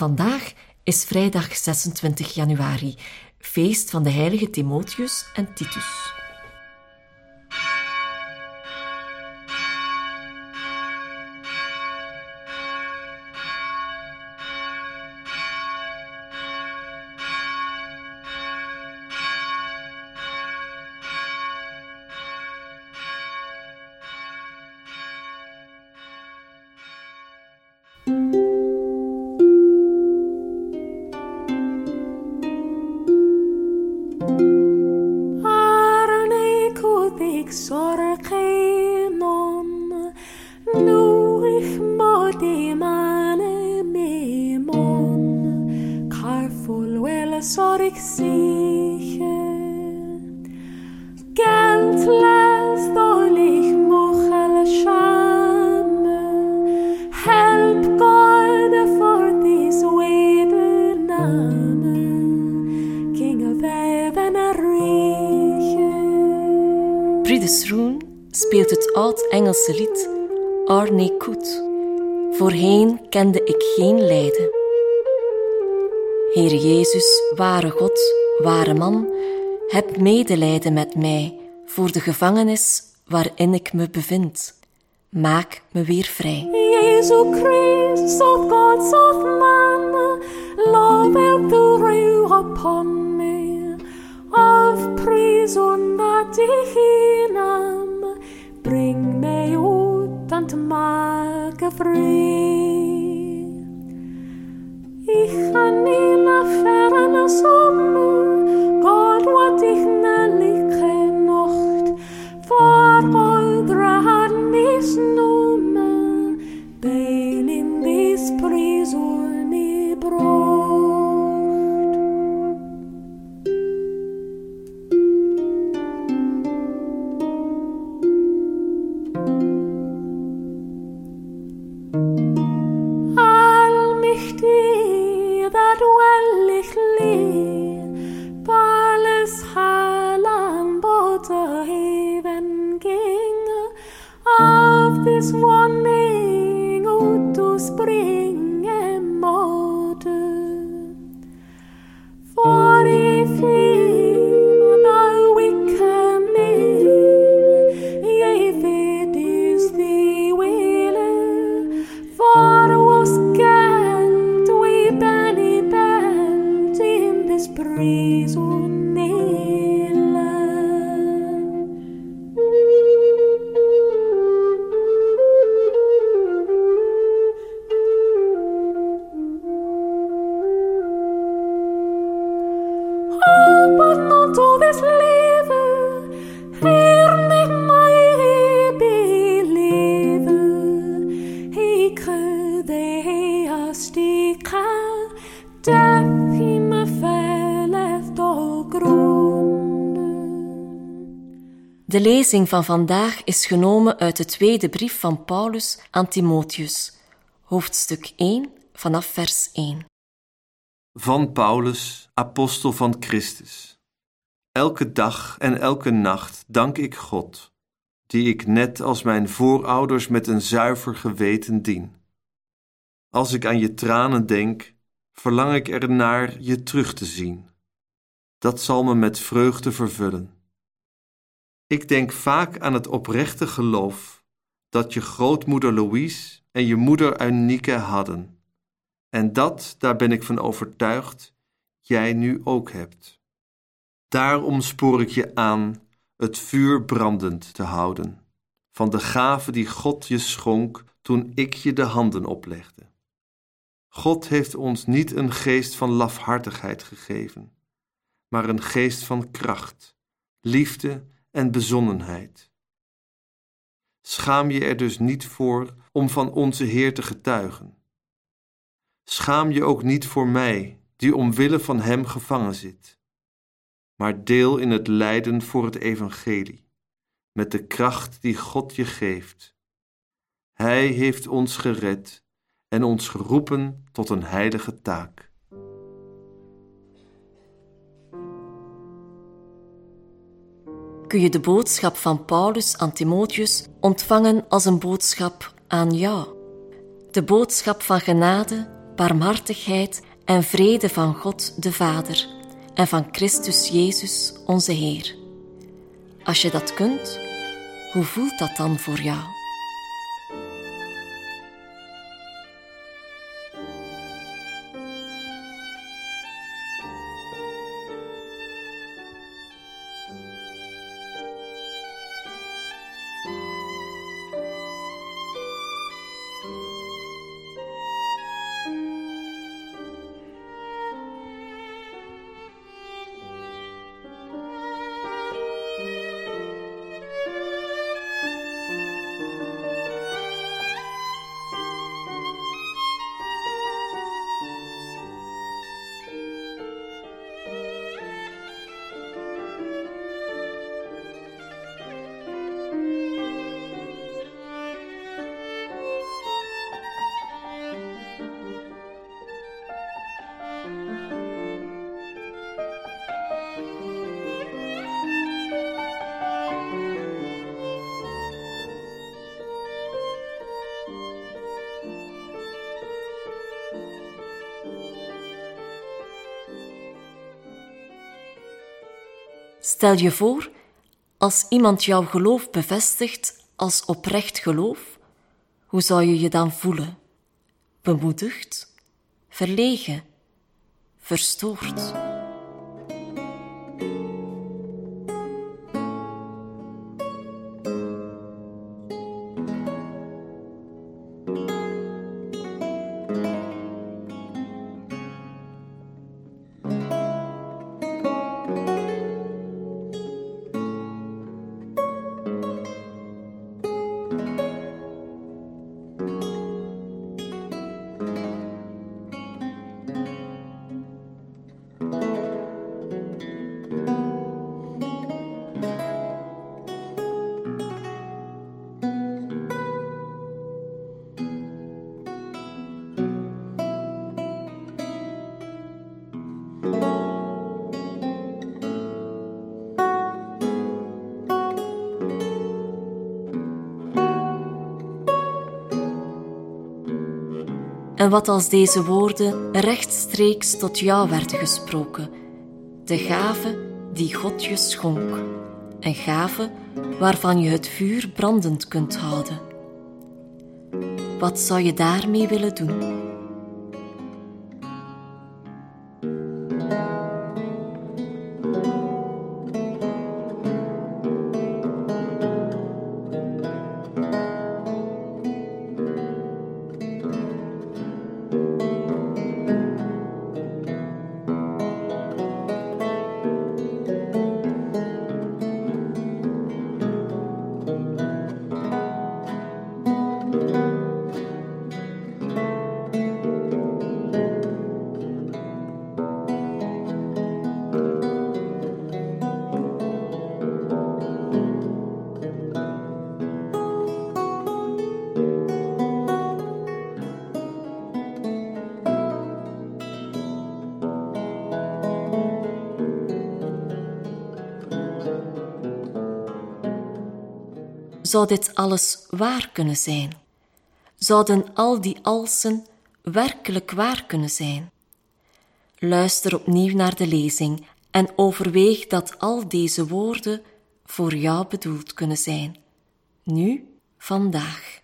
Vandaag is vrijdag 26 januari, feest van de heilige Timotheus en Titus. Zorg sicher. Geld lässt och ich moch alle schame. Help God for this weder name. King of heaven rich. Friede Roen speelt het oud-Engelse lied Arne Koet. Voorheen kende ik geen lijden. Heer Jezus, ware God, ware man, heb medelijden met mij voor de gevangenis waarin ik me bevind. Maak me weer vrij. Jesu Christ, of God, of man, love and through upon me, of prison that hinam, bring me ut and make free. Ich kann in vandring av this vandring ut och springe må du. For if ye know we come in, if it is the will, for was can't we in this breeze. De lezing van vandaag is genomen uit de tweede brief van Paulus aan Timotheus, hoofdstuk 1 vanaf vers 1. Van Paulus, apostel van Christus. Elke dag en elke nacht dank ik God, die ik net als mijn voorouders met een zuiver geweten dien. Als ik aan je tranen denk, verlang ik ernaar je terug te zien. Dat zal me met vreugde vervullen. Ik denk vaak aan het oprechte geloof dat je grootmoeder Louise en je moeder Eunike hadden. En dat, daar ben ik van overtuigd, jij nu ook hebt. Daarom spoor ik je aan het vuur brandend te houden, van de gave die God je schonk toen ik je de handen oplegde. God heeft ons niet een geest van lafhartigheid gegeven, maar een geest van kracht, liefde en bezonnenheid. Schaam je er dus niet voor om van onze Heer te getuigen. Schaam je ook niet voor mij, die omwille van Hem gevangen zit, maar deel in het lijden voor het Evangelie, met de kracht die God je geeft. Hij heeft ons gered en ons geroepen tot een heilige taak. Kun je de boodschap van Paulus aan Timotheus ontvangen als een boodschap aan jou. De boodschap van genade, barmhartigheid en vrede van God de Vader en van Christus Jezus onze Heer. Als je dat kunt, hoe voelt dat dan voor jou? Stel je voor, als iemand jouw geloof bevestigt als oprecht geloof, hoe zou je je dan voelen? Bemoedigd, verlegen, verstoord. En wat als deze woorden rechtstreeks tot jou werden gesproken? De gave die God je schonk. Een gave waarvan je het vuur brandend kunt houden. Wat zou je daarmee willen doen? Zou dit alles waar kunnen zijn? Zouden al die alsen werkelijk waar kunnen zijn? Luister opnieuw naar de lezing en overweeg dat al deze woorden voor jou bedoeld kunnen zijn. Nu, vandaag.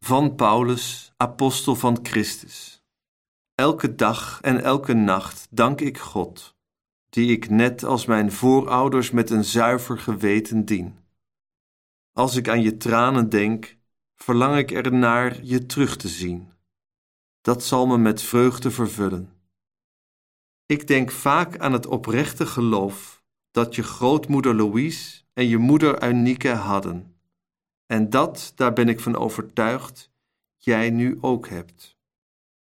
Van Paulus, apostel van Christus. Elke dag en elke nacht dank ik God, die ik net als mijn voorouders met een zuiver geweten dien. Als ik aan je tranen denk, verlang ik ernaar je terug te zien. Dat zal me met vreugde vervullen. Ik denk vaak aan het oprechte geloof dat je grootmoeder Louise en je moeder Eunice hadden. En dat, daar ben ik van overtuigd, jij nu ook hebt.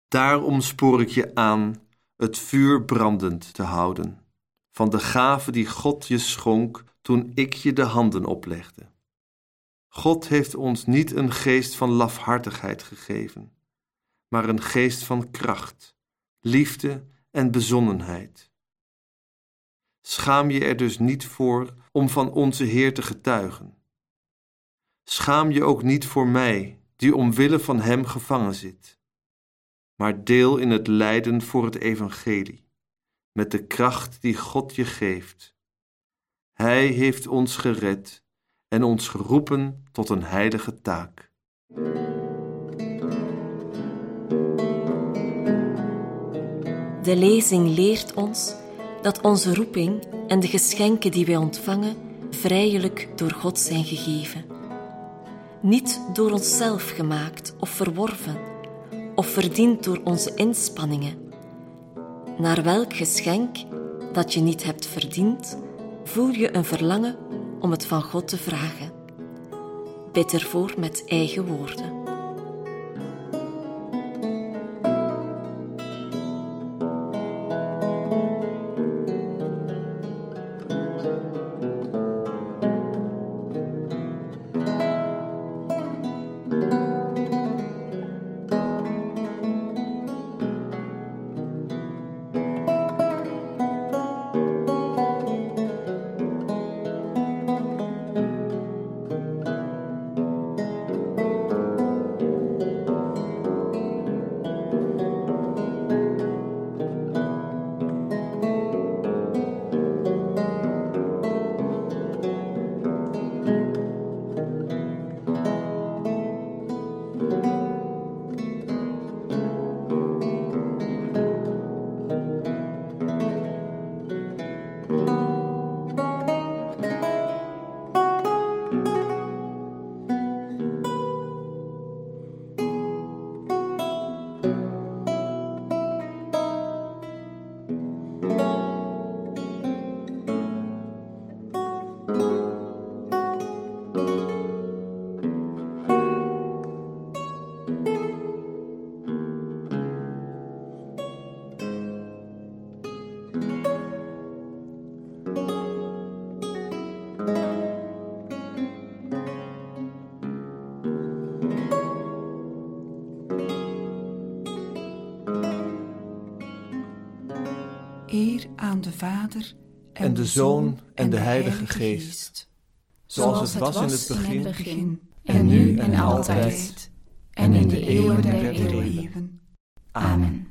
Daarom spoor ik je aan het vuur brandend te houden, van de gave die God je schonk toen ik je de handen oplegde. God heeft ons niet een geest van lafhartigheid gegeven, maar een geest van kracht, liefde en bezonnenheid. Schaam je er dus niet voor om van onze Heer te getuigen. Schaam je ook niet voor mij, die omwille van Hem gevangen zit. maar deel in het lijden voor het evangelie, met de kracht die God je geeft. Hij heeft ons gered en ons geroepen tot een heilige taak. De lezing leert ons dat onze roeping en de geschenken die wij ontvangen vrijelijk door God zijn gegeven. Niet door onszelf gemaakt of verworven, of verdiend door onze inspanningen. Naar welk geschenk dat je niet hebt verdiend, voel je een verlangen om het van God te vragen. Bid ervoor met eigen woorden. Eer aan de Vader En de Zoon en de Heilige Geest. Zoals het was in het begin, en nu en altijd, en in de eeuwen der eeuwen. Amen.